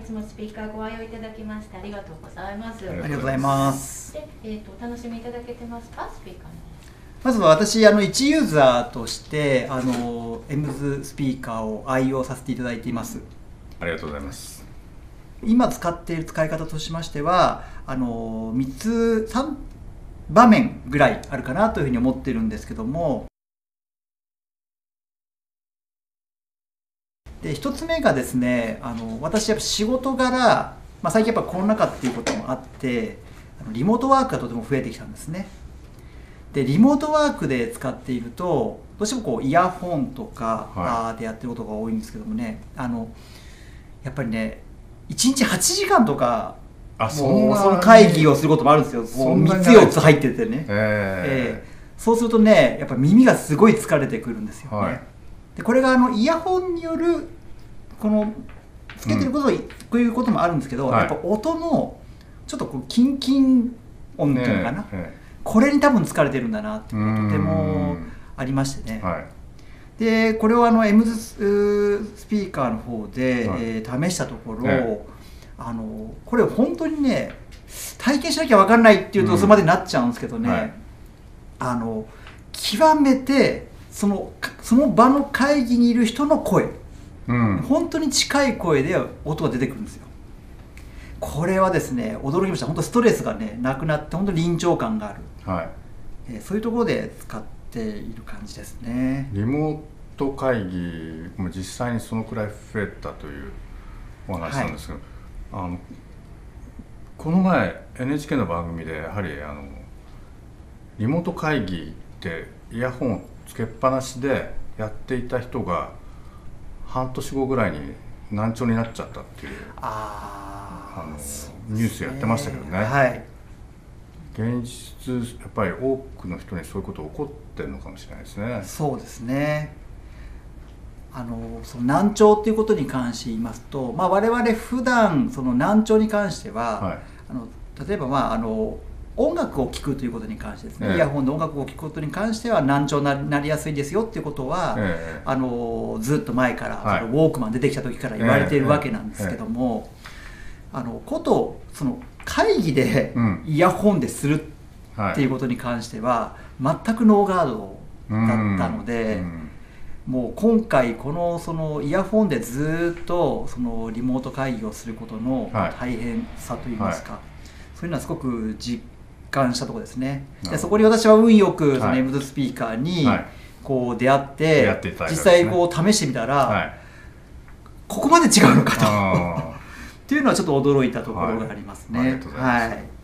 いつもスピーカーご愛用いただきましてありがとうございます。ありがとうございますで、えっ、とお楽しみいただけてますか？スピーカーの。まずは私あの一ユーザーとしてあのエムズスピーカーを愛用させていただいていますありがとうございます今使っている使い方としましてはあの3つ3場面ぐらいあるかなというふうに思ってるんですけどもで1つ目がですねあの私やっぱ仕事柄、まあ、最近やっぱコロナ禍っていうこともあってリモートワークがとても増えてきたんですね。でリモートワークで使っているとどうしてもこうイヤホンとか、でやってることが多いんですけどもねあのやっぱりね1日8時間とかあもうその会議をすることもあるんですよ。そんな3つに長い4つ入っててね、えええ。そうするとねやっぱ耳がすごい疲れてくるんですよね、はい。でこれがあのイヤホンによるこのつけてること、こういうこともあるんですけど、はい。やっぱ音のちょっとこうキンキン音っていうのかな、えこれに多分疲れてるんだなってえいうのがとてもうんありましてね、はい。でこれをあの M ズスピーカーの方で、はい。えー試したところ、えあのこれ本当にね体験しなきゃ分かんないっていうとうん。それまでになっちゃうんですけどね、はい。あの極めてそのかその場の会議にいる人の声。うん。本当に近い声で音が出てくるんですよ。これはですね驚きました。本当ストレスがねなくなって本当に臨場感がある、はい。えーそういうところで使っている感じですね。リモート会議も実際にそのくらい増えたというお話なんですけど、あのこの前 NHK の番組でやはりあのリモート会議ってイヤホンをつけっぱなしでやっていた人が半年後ぐらいに難聴になっちゃったっていうああのそうニュースやってましたけどね。はい。現実やっぱり多くの人にそういうこと起こってるのかもしれないですね。そうですね。あのその難聴っていうことに関して言いますと、まあ、我々普段その難聴に関しては、はい。あの例えば、まあ、あの音楽を聴くということに関してですね、ええ。イヤホンで音楽を聴くことに関しては難聴にななりやすいですよっていうことは、ええ。あのずっと前から、はい。ウォークマン出てきた時から言われているわけなんですけども、あのことその会議でうん。イヤホンでするはいっていうことに関しては全くノーガードだったので、うん。もう今回このそのイヤホンでずっとそのリモート会議をすることのはい。大変さといいますか、そういうのはすごく実感したところですね。でそこに私は運よくそのムズスピーカーにはい。こう出会って,、出会っていただいたん実際こう試してみたら、はい。ここまで違うのかと。あ っていうのはちょっと驚いたところがありますね。はい。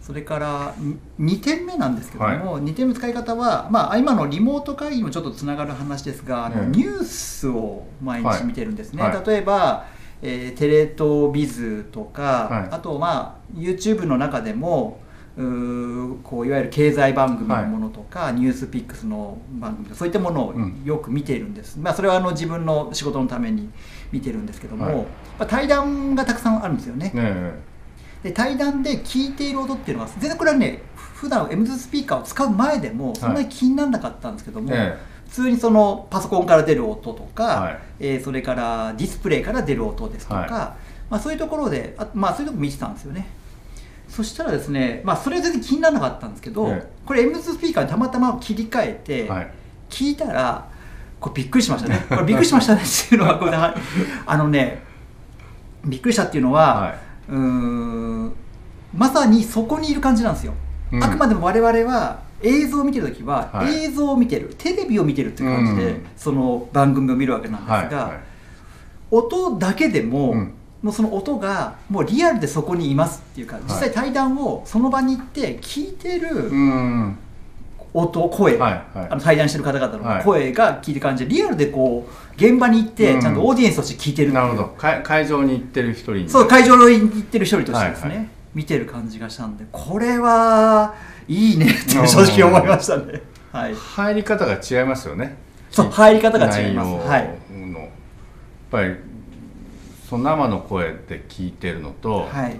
それから2点目なんですけども、2点目の使い方は、まあ、今のリモート会議にもちょっとつながる話ですが、あのええ。ニュースを毎日見てるんですね、はい。はい。例えば、えーテレ東ビズとか、はい。あと、まあ、YouTube の中でもうーこういわゆる経済番組のものとか、ニュースピックスの番組そういったものをうん。よく見ているんです、まあ、それはあの自分の仕事のために見てるんですけども、はい。まあ、対談がたくさんあるんですよね。ーねえ。で対談で聞いている音っていうのは全然これはね普段 M ズスピーカーを使う前でもそんなに気にならなかったんですけども、え普通にそのパソコンから出る音とか、はい。えーそれからディスプレイから出る音ですとか、はい。まあ、そういうところであ、まあ、そういうところ見てたんですよね。そしたらですね、まあ、それは全然気にならなかったんですけど、ええ。これ M ズスピーカーにたまたま切り替えて、はい。聞いたらこれびっくりしましたね。これびっくりしましたねっていうのはこれはあのねびっくりしたっていうのは、はうーんまさにそこにいる感じなんですよ、うん。あくまでも我々は映像を見てる時は、はい。映像を見てるテレビを見てるっていう感じで、うん。その番組を見るわけなんですが、はいはい。音だけでも、うん。もうその音がもうリアルでそこにいますっていうか、実際対談をその場に行って聞いてるうん。音、声、はいはい。あの対談してる方々はい。の声が聞いてる感じでリアルでこう現場に行ってうん。ちゃんとオーディエンスとして聞いてるっていう。なるほど。会会場に行ってる一人に。そう会場に行ってる一人としてですね、はいはい見てる感じがしたんでこれはいいねって正直思いましたね。はい。入り方が違いますよね。そう入り方が違います。はい。やっぱりその生の声で聞いてるのと、はい。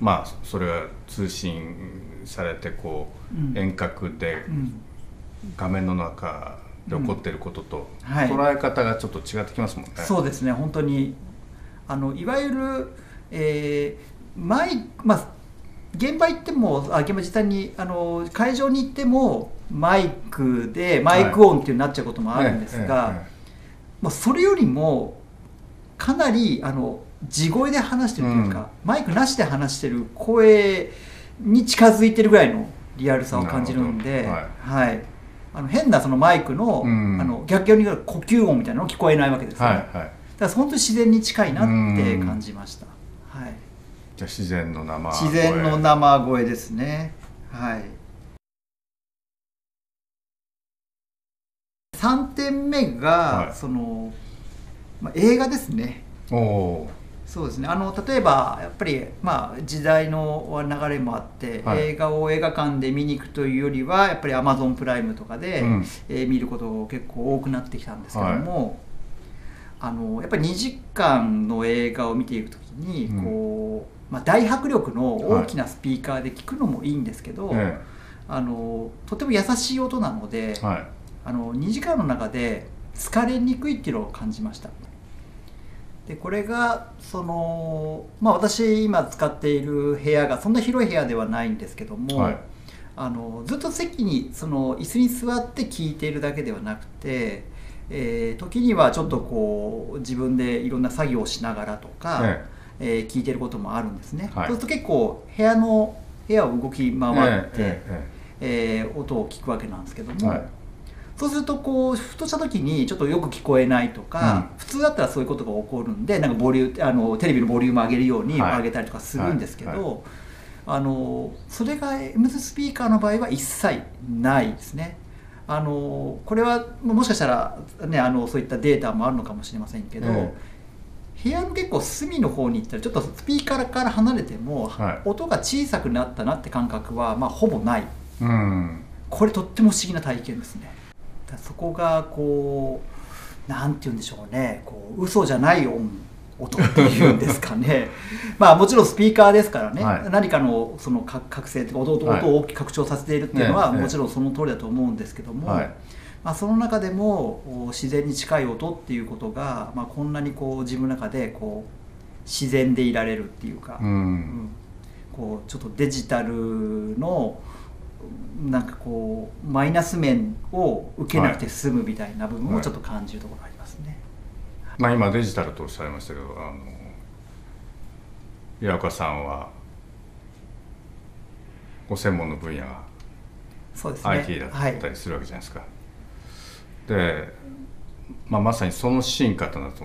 まあそれが通信されてこう、うん。遠隔でうん。画面の中で起こっていることと、はい。捉え方がちょっと違ってきますもんね。そうですね。本当にあのいわゆる、えーマイまあ現場行ってもあ現場実際にあの会場に行ってもマイクでマイクオンっていうなっちゃうこともあるんですが、えええまあ、それよりもかなりあの地声で話してるというか、マイクなしで話してる声に近づいてるぐらいのリアルさを感じるんで、なるほど。はい。あの変なそのマイクの,、うん。あの逆に言うと呼吸音みたいなの聞こえないわけですえね、はいはい。だから本当に自然に近いなって感じました、はい、じゃあ自然の生自然の生声ですね。はい。3点目が、はい。その、まあ、映画ですね。おおそうですね。あの例えばやっぱり、まあ、時代の流れもあって、はい。映画を映画館で見に行くというよりはやっぱりアマゾンプライムとかで、うん。えー見ることが結構多くなってきたんですけども、あのやっぱり2時間の映画を見ていくときにうん。こう、まあ、大迫力の大きなスピーカーで聞くのもいいんですけど、えあのとても優しい音なので、えはい。あの2時間の中で疲れにくいっていうのを感じました。でこれがそのまあ私今使っている部屋がそんな広い部屋ではないんですけども、はい。あのずっと席にその椅子に座って聞いているだけではなくて、えー時にはちょっとこう自分でいろんな作業をしながらとか、ええー聞いてることもあるんですね、はい。そうすると結構部屋の部屋を動き回って、えええー音を聞くわけなんですけども、はい。そうするとこうふとした時にちょっとよく聞こえないとか、うん。普通だったらそういうことが起こるんでなんかボリューあのテレビのボリューム上げるようにはい。上げたりとかするんですけど、あのそれが M スピーカーの場合は一切ないですね。あのこれはもしかしたら、ね、あのそういったデータもあるのかもしれませんけど、え部屋の結構隅の方に行ったらちょっとスピーカーから離れても、はい。音が小さくなったなって感覚は、まあ、ほぼない。うん。これとっても不思議な体験ですね。そこがこうなんて言うんでしょうね。こう嘘じゃない音音っていうんですかね。まあもちろんスピーカーですからね、はい。何かのそのか覚醒とか音音を大きく拡張させているっていうのはもちろんその通りだと思うんですけども、はいまあ、その中でもお自然に近い音っていうことが、まあ、こんなにこう自分の中でこう自然でいられるっていうか、ううん。んこうちょっとデジタルのなんかこうマイナス面を受けなくて済むみたいな部分をちょっと感じるところがありますね。まあ今デジタルとおっしゃいましたけどあの岩岡さんはご専門の分野がそうですね。IT だはいったりするわけじゃないですか。で、まあ、まさにその進化となると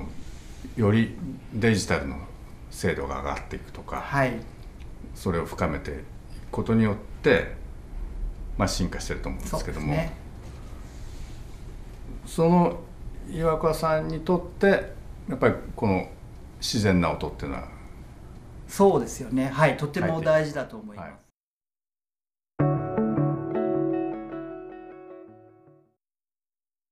よりデジタルの精度が上がっていくとか、はい。それを深めていくことによって、まあ、進化してると思うんですけども。ねその岩岡さんにとってやっぱりこの自然な音っていうのはそうですよね。はい。とても大事だと思います。はい